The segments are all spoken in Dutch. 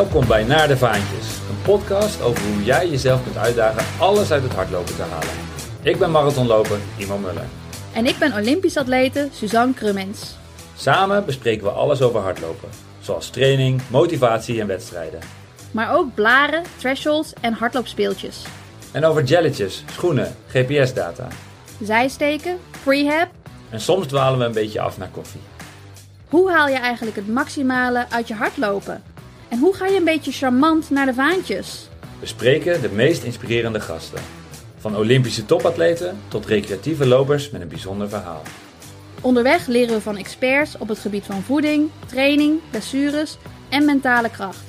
Welkom bij Naar de Vaantjes, een podcast over hoe jij jezelf kunt uitdagen alles uit het hardlopen te halen. Ik ben marathonloper Imo Muller. En ik ben Olympisch atlete Suzanne Krummens. Samen bespreken we alles over hardlopen, zoals training, motivatie en wedstrijden. Maar ook blaren, thresholds en hardloopspeeltjes. En over jelletjes, schoenen, GPS-data. Zijsteken, prehab. En soms dwalen we een beetje af naar koffie. Hoe haal je eigenlijk het maximale uit je hardlopen? En hoe ga je een beetje charmant naar de vaantjes? We spreken de meest inspirerende gasten. Van Olympische topatleten tot recreatieve lopers met een bijzonder verhaal. Onderweg leren we van experts op het gebied van voeding, training, blessures en mentale kracht.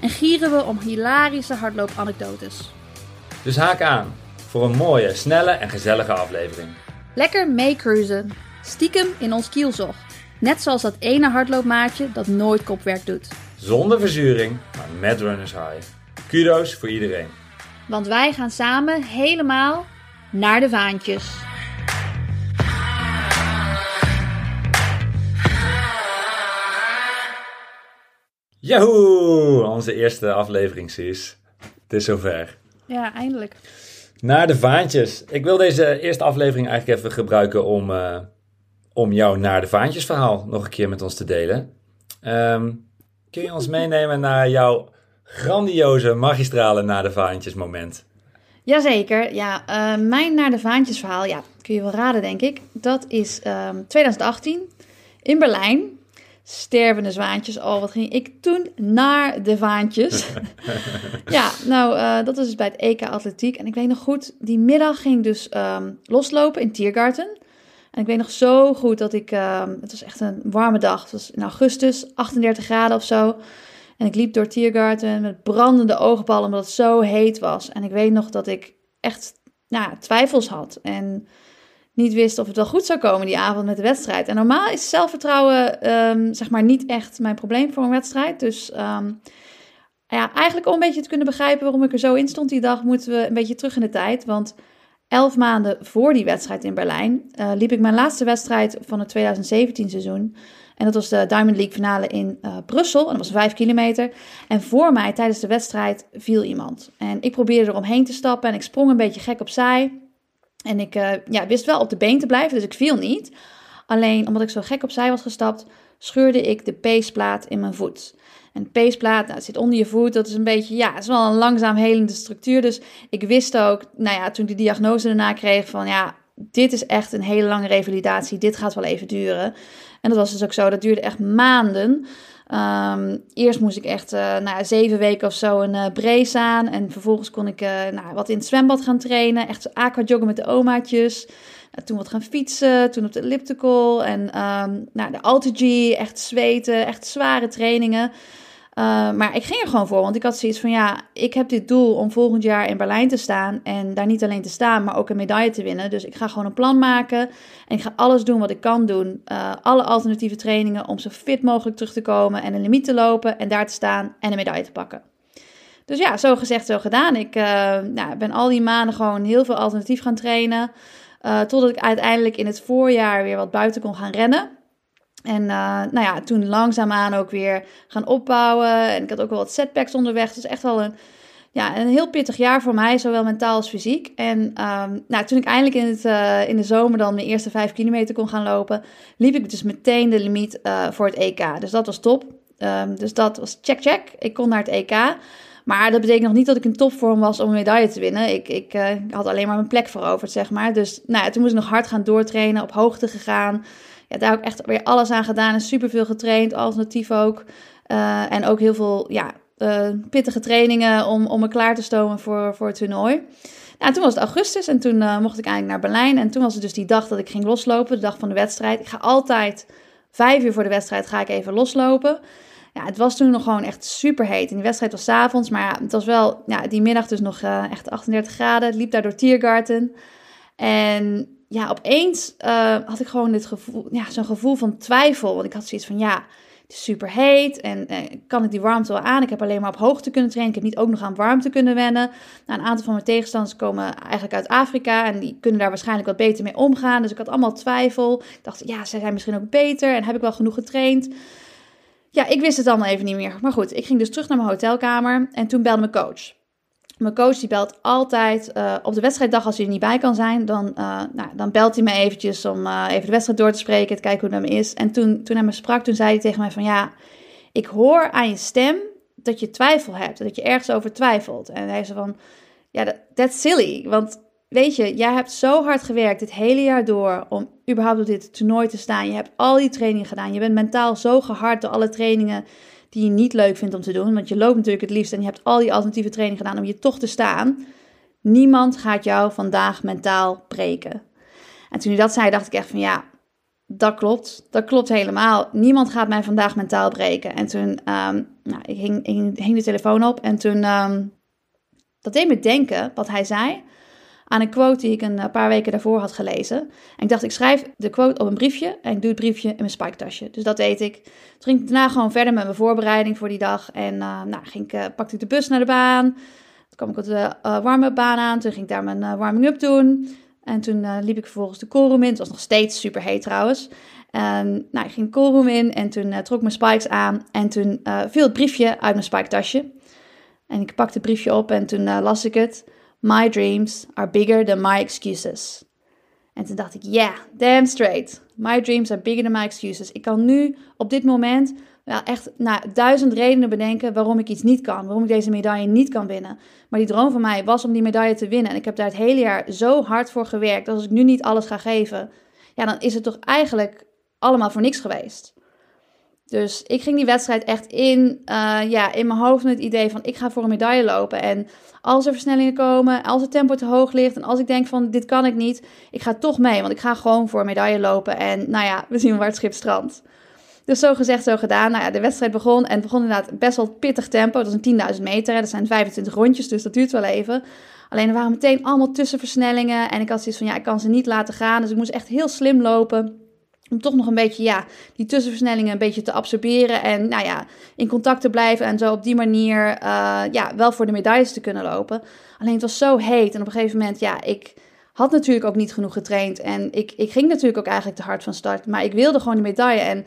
En gieren we om hilarische hardloopanekdotes. Dus haak aan voor een mooie, snelle en gezellige aflevering. Lekker meecruisen. Stiekem in ons kielzog. Net zoals dat ene hardloopmaatje dat nooit kopwerk doet. Zonder verzuring, maar met runners high. Kudo's voor iedereen. Want wij gaan samen helemaal naar de vaantjes. Yahoo! Onze eerste aflevering, Cies. Het is zover. Ja, eindelijk. Naar de vaantjes. Ik wil deze eerste aflevering eigenlijk even gebruiken om, uh, om jouw naar de vaantjes verhaal nog een keer met ons te delen. Um, kun je ons meenemen naar jouw grandioze, magistrale naar de vaantjes moment? Jazeker. Ja, uh, mijn naar de vaantjes verhaal, ja, kun je wel raden denk ik. Dat is um, 2018 in Berlijn. Stervende zwaantjes. Oh, wat ging ik toen naar de vaantjes. ja, nou, uh, dat was dus bij het EK Atletiek. En ik weet nog goed, die middag ging ik dus um, loslopen in Tiergarten. En ik weet nog zo goed dat ik, uh, het was echt een warme dag. Het was in augustus, 38 graden of zo. En ik liep door Tiergarten met brandende oogballen omdat het zo heet was. En ik weet nog dat ik echt nou, twijfels had. En niet wist of het wel goed zou komen die avond met de wedstrijd. En normaal is zelfvertrouwen um, zeg maar niet echt mijn probleem voor een wedstrijd. Dus um, ja, eigenlijk om een beetje te kunnen begrijpen waarom ik er zo in stond die dag, moeten we een beetje terug in de tijd. Want elf maanden voor die wedstrijd in Berlijn uh, liep ik mijn laatste wedstrijd van het 2017 seizoen. En dat was de Diamond League finale in uh, Brussel. En dat was vijf kilometer. En voor mij tijdens de wedstrijd viel iemand. En ik probeerde er omheen te stappen en ik sprong een beetje gek opzij. En ik uh, ja, wist wel op de been te blijven, dus ik viel niet. Alleen omdat ik zo gek opzij was gestapt, scheurde ik de peesplaat in mijn voet. En peesplaat, nou, zit onder je voet, dat is een beetje, ja, het is wel een langzaam helende structuur. Dus ik wist ook, nou ja, toen ik de diagnose daarna kreeg van, ja, dit is echt een hele lange revalidatie, dit gaat wel even duren. En dat was dus ook zo, dat duurde echt maanden. Um, eerst moest ik echt uh, nou, zeven weken of zo een uh, brace aan. En vervolgens kon ik uh, nou, wat in het zwembad gaan trainen. Echt aquajoggen met de omaatjes. Toen wat gaan fietsen, toen op de elliptical. En um, nou, de AlterG, echt zweten, echt zware trainingen. Uh, maar ik ging er gewoon voor, want ik had zoiets van ja, ik heb dit doel om volgend jaar in Berlijn te staan en daar niet alleen te staan, maar ook een medaille te winnen. Dus ik ga gewoon een plan maken en ik ga alles doen wat ik kan doen. Uh, alle alternatieve trainingen om zo fit mogelijk terug te komen en een limiet te lopen en daar te staan en een medaille te pakken. Dus ja, zo gezegd, zo gedaan. Ik uh, nou, ben al die maanden gewoon heel veel alternatief gaan trainen. totdat ik uiteindelijk in het voorjaar weer wat buiten kon gaan rennen. En uh, nou ja, toen langzaamaan ook weer gaan opbouwen. En ik had ook wel wat setbacks onderweg. Dus echt wel een, ja, een heel pittig jaar voor mij, zowel mentaal als fysiek. En um, nou, toen ik eindelijk in, het, uh, in de zomer dan mijn eerste vijf kilometer kon gaan lopen, liep ik dus meteen de limiet uh, voor het EK. Dus dat was top. Um, dus dat was check, check. Ik kon naar het EK. Maar dat betekent nog niet dat ik in topvorm was om een medaille te winnen. Ik, ik had alleen maar mijn plek veroverd, zeg maar. Dus nou toen moest ik nog hard gaan doortrainen, op hoogte gegaan ja, daar ik echt weer alles aan gedaan en superveel getraind, alternatief ook. Uh, en ook heel veel ja, uh, pittige trainingen om, om me klaar te stomen voor, voor het toernooi. Nou, toen was het augustus en toen uh, mocht ik eigenlijk naar Berlijn. En toen was het dus die dag dat ik ging loslopen, de dag van de wedstrijd. Ik ga altijd vijf uur voor de wedstrijd ga ik even loslopen. Ja, het was toen nog gewoon echt super heet. En die wedstrijd was avonds, maar het was wel ja, die middag dus nog echt 38 graden. Het liep daar door Tiergarten. En ja, opeens uh, had ik gewoon dit gevoel, ja, zo'n gevoel van twijfel. Want ik had zoiets van, ja, het is super heet en uh, kan ik die warmte wel aan? Ik heb alleen maar op hoogte kunnen trainen. Ik heb niet ook nog aan warmte kunnen wennen. Nou, een aantal van mijn tegenstanders komen eigenlijk uit Afrika en die kunnen daar waarschijnlijk wat beter mee omgaan. Dus ik had allemaal twijfel. Ik dacht, ja, zij zijn misschien ook beter en heb ik wel genoeg getraind? ja, ik wist het allemaal even niet meer. Maar goed, ik ging dus terug naar mijn hotelkamer en toen belde mijn coach. Mijn coach die belt altijd uh, op de wedstrijddag als hij er niet bij kan zijn. Dan, uh, nou, dan belt hij me eventjes om uh, even de wedstrijd door te spreken, te kijken hoe het me is. En toen, toen hij me sprak, toen zei hij tegen mij van ja, ik hoor aan je stem dat je twijfel hebt. Dat je ergens over twijfelt. En hij zei van ja, dat that's silly. Want weet je, jij hebt zo hard gewerkt dit hele jaar door om überhaupt op dit toernooi te staan. Je hebt al die trainingen gedaan. Je bent mentaal zo gehard door alle trainingen die je niet leuk vindt om te doen. Want je loopt natuurlijk het liefst en je hebt al die alternatieve trainingen gedaan om je toch te staan. Niemand gaat jou vandaag mentaal breken. En toen hij dat zei, dacht ik echt van ja, dat klopt. Dat klopt helemaal. Niemand gaat mij vandaag mentaal breken. En toen, um, nou, ik hing, hing, de telefoon op en toen, um, dat deed me denken, wat hij zei, aan een quote die ik een paar weken daarvoor had gelezen. En ik dacht, ik schrijf de quote op een briefje en ik doe het briefje in mijn spiketasje. Dus dat deed ik. Toen ging ik daarna gewoon verder met mijn voorbereiding voor die dag. En uh, nou, ging ik, uh, pakte ik de bus naar de baan. Toen kwam ik op de uh, warme baan aan. Toen ging ik daar mijn warming-up doen. En toen liep ik vervolgens de callroom in. Het was nog steeds super heet trouwens. En nou, ik ging de callroom in en toen trok ik mijn spikes aan. En toen viel het briefje uit mijn spiketasje. En ik pakte het briefje op en toen las ik het. My dreams are bigger than my excuses. En toen dacht ik, yeah, damn straight. My dreams are bigger than my excuses. Ik kan nu op dit moment wel echt nou, duizend redenen bedenken waarom ik iets niet kan. Waarom ik deze medaille niet kan winnen. Maar die droom van mij was om die medaille te winnen. En ik heb daar het hele jaar zo hard voor gewerkt. Dat als ik nu niet alles ga geven, ja, dan is het toch eigenlijk allemaal voor niks geweest. Dus ik ging die wedstrijd echt in, uh, ja, in mijn hoofd met het idee van ik ga voor een medaille lopen. En als er versnellingen komen, als het tempo te hoog ligt en als ik denk van dit kan ik niet, ik ga toch mee. Want ik ga gewoon voor een medaille lopen en nou ja, we zien waar het schip strandt. Dus zo gezegd, zo gedaan. Nou ja, de wedstrijd begon en het begon inderdaad best wel pittig tempo. Dat is een 10.000 meter, dat zijn 25 rondjes, dus dat duurt wel even. Alleen er waren meteen allemaal tussenversnellingen en ik had zoiets van ja, ik kan ze niet laten gaan. Dus ik moest echt heel slim lopen. Om toch nog een beetje, ja, die tussenversnellingen een beetje te absorberen. En, nou ja, in contact te blijven. En zo op die manier, uh, ja, wel voor de medailles te kunnen lopen. Alleen het was zo heet. En op een gegeven moment, ja, ik had natuurlijk ook niet genoeg getraind. En ik, ik ging natuurlijk ook eigenlijk te hard van start. Maar ik wilde gewoon de medaille. En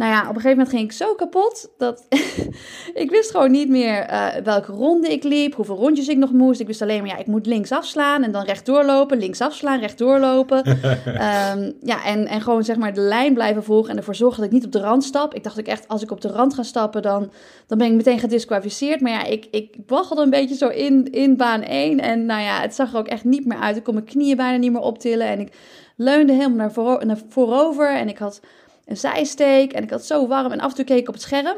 nou ja, op een gegeven moment ging ik zo kapot dat ik wist gewoon niet meer uh, welke ronde ik liep, hoeveel rondjes ik nog moest. Ik wist alleen maar, ja, ik moet links afslaan en dan rechtdoor lopen, links afslaan, rechtdoor lopen. um, ja, en, en gewoon zeg maar de lijn blijven volgen en ervoor zorgen dat ik niet op de rand stap. Ik dacht ook echt, als ik op de rand ga stappen, dan, dan ben ik meteen gedisqualificeerd. Maar ja, ik, ik waggelde een beetje zo in, in baan 1 en nou ja, het zag er ook echt niet meer uit. Ik kon mijn knieën bijna niet meer optillen en ik leunde helemaal naar voorover en ik had een zijsteek. En ik had zo warm. En af en toe keek ik op het scherm.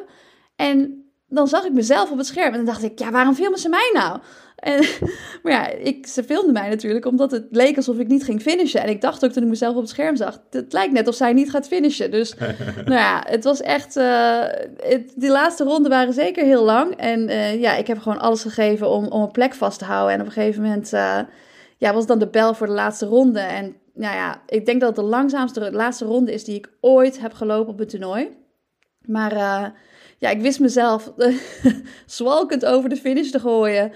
En dan zag ik mezelf op het scherm. En dan dacht ik, ja, waarom filmen ze mij nou? En, maar ja, ik, ze filmden mij natuurlijk omdat het leek alsof ik niet ging finishen. En ik dacht ook toen ik mezelf op het scherm zag, het lijkt net of zij niet gaat finishen. Dus nou ja, het was echt, uh, het, die laatste ronden waren zeker heel lang. En uh, ja, ik heb gewoon alles gegeven om, om een plek vast te houden. En op een gegeven moment uh, ja, was dan de bel voor de laatste ronde. En nou ja, ik denk dat het de langzaamste, de laatste ronde is die ik ooit heb gelopen op een toernooi. Maar uh, ja, ik wist mezelf zwalkend over de finish te gooien.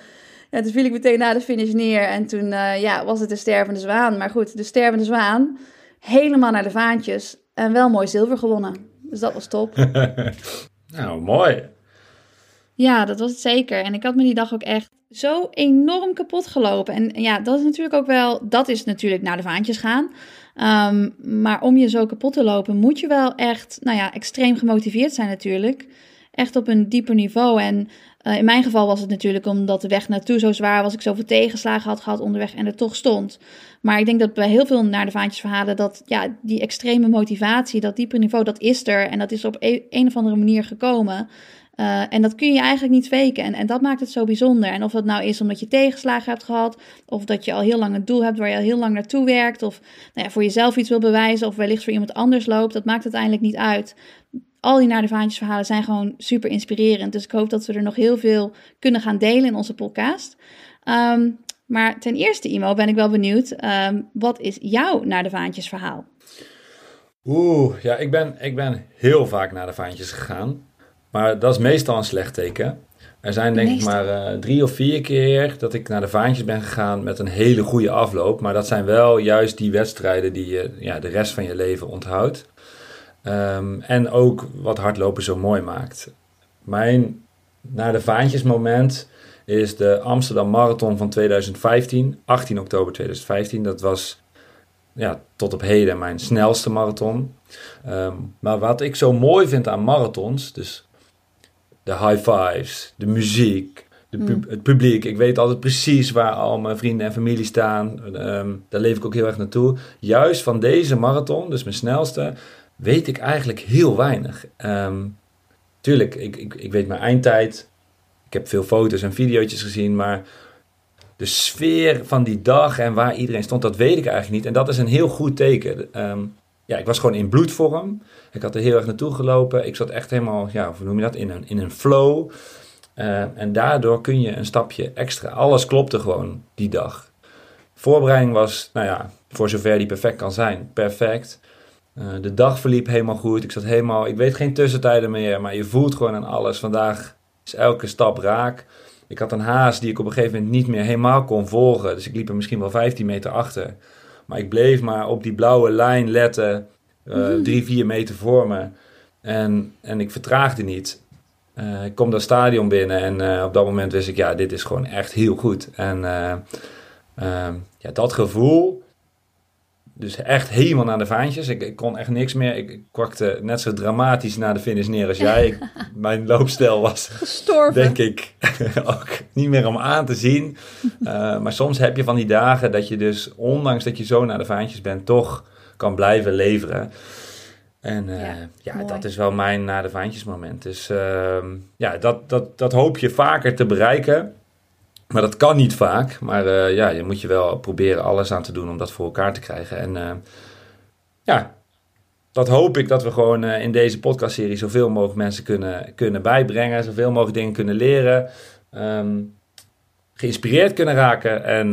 Ja, toen viel ik meteen na de finish neer en toen uh, ja, was het de stervende zwaan. Maar goed, de stervende zwaan, helemaal naar de vaantjes en wel mooi zilver gewonnen. Dus dat was top. nou, mooi. Ja, dat was het zeker. En ik had me die dag ook echt zo enorm kapot gelopen. En ja, dat is natuurlijk ook wel, dat is natuurlijk naar de vaantjes gaan. Um, maar om je zo kapot te lopen, moet je wel echt, nou ja, extreem gemotiveerd zijn natuurlijk. Echt op een dieper niveau. En uh, in mijn geval was het natuurlijk omdat de weg naartoe zo zwaar was. Ik zoveel tegenslagen had gehad onderweg en er toch stond. Maar ik denk dat bij heel veel naar de vaantjes verhalen dat ja, die extreme motivatie, dat dieper niveau, dat is er. En dat is op een, een of andere manier gekomen. Uh, en dat kun je eigenlijk niet faken. En, en dat maakt het zo bijzonder. En of dat nou is omdat je tegenslagen hebt gehad, of dat je al heel lang een doel hebt waar je al heel lang naartoe werkt, of nou ja, voor jezelf iets wil bewijzen, of wellicht voor iemand anders loopt, dat maakt uiteindelijk niet uit. Al die naar de vaantjes verhalen zijn gewoon super inspirerend. Dus ik hoop dat we er nog heel veel kunnen gaan delen in onze podcast. Um, maar ten eerste, Imo, ben ik wel benieuwd. Um, wat is jouw naar de vaantjes verhaal? Oeh, ja, ik ben, ik ben heel vaak naar de vaantjes gegaan. Maar dat is meestal een slecht teken. Er zijn denk ik maar uh, drie of vier keer dat ik naar de vaantjes ben gegaan met een hele goede afloop. Maar dat zijn wel juist die wedstrijden die je ja, de rest van je leven onthoudt. Ehm, en ook wat hardlopen zo mooi maakt. Mijn naar de vaantjes moment is de Amsterdam Marathon van 2015, 18 oktober 2015. Dat was ja, tot op heden mijn snelste marathon. Ehm, maar wat ik zo mooi vind aan marathons, dus de high fives, de muziek, de Hmm. het publiek. Ik weet altijd precies waar al mijn vrienden en familie staan. Ehm, daar leef ik ook heel erg naartoe. Juist van deze marathon, dus mijn snelste, weet ik eigenlijk heel weinig. Ehm, tuurlijk, ik, ik, ik weet mijn eindtijd. Ik heb veel foto's en video's gezien, maar de sfeer van die dag en waar iedereen stond, dat weet ik eigenlijk niet. En dat is een heel goed teken. Ehm, ja, ik was gewoon in bloedvorm. Ik had er heel erg naartoe gelopen. Ik zat echt helemaal, ja, hoe noem je dat, in een, in een flow. Eh, en daardoor kun je een stapje extra. Alles klopte gewoon die dag. Voorbereiding was, nou ja, voor zover die perfect kan zijn, perfect. Eh, de dag verliep helemaal goed. Ik zat helemaal, ik weet geen tussentijden meer, maar je voelt gewoon aan alles. Vandaag is elke stap raak. Ik had een haas die ik op een gegeven moment niet meer helemaal kon volgen. Dus ik liep er misschien wel 15 meter achter. Maar ik bleef maar op die blauwe lijn letten. eh, drie, vier meter voor me. En, en ik vertraagde niet. Eh, ik kom dat stadion binnen en eh, op dat moment wist ik, ja, dit is gewoon echt heel goed. En ja, dat gevoel, dus echt helemaal naar de vaantjes. Ik, ik kon echt niks meer. Ik, ik kwakte net zo dramatisch naar de finish neer als jij. Ik- mijn loopstijl was Gestorven. denk ik ook niet meer om aan te zien. Eh, maar soms heb je van die dagen dat je dus, ondanks dat je zo naar de vaantjes bent, toch kan blijven leveren. En eh, Ja, dat is wel mijn naar de vaantjes moment. Dus ehm, ja, dat, dat, dat hoop je vaker te bereiken. Maar dat kan niet vaak. Maar eh, ja, je moet je wel proberen alles aan te doen om dat voor elkaar te krijgen. En eh, ja, dat hoop ik dat we gewoon eh, in deze podcastserie zoveel mogelijk mensen kunnen, kunnen bijbrengen. Zoveel mogelijk dingen kunnen leren. ehm, geïnspireerd kunnen raken. En,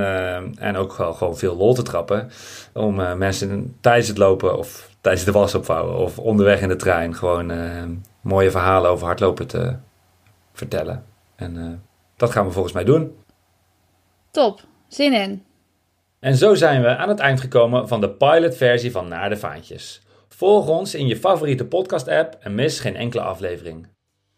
en ook wel gewoon veel lol te trappen. Om mensen tijdens het lopen of tijdens de was opvouwen of onderweg in de trein gewoon mooie verhalen over hardlopen te vertellen. En dat gaan we volgens mij doen. Top. Zin in. En zo zijn we aan het eind gekomen van de pilotversie van Naar de Vaantjes. Volg ons in je favoriete podcast-app en mis geen enkele aflevering.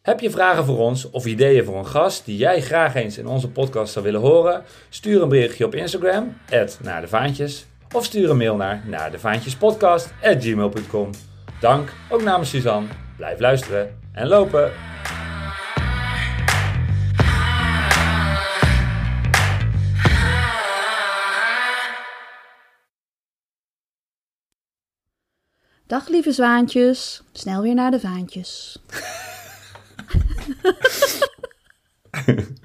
Heb je vragen voor ons of ideeën voor een gast die jij graag eens in onze podcast zou willen horen? Stuur een berichtje op Instagram, naar de Vaantjes, of stuur een mail naar naardevaantjespodcast.gmail.com. Dank, ook namens Suzanne. Blijf luisteren en lopen! Dag lieve zwaantjes. Snel weer naar de vaantjes.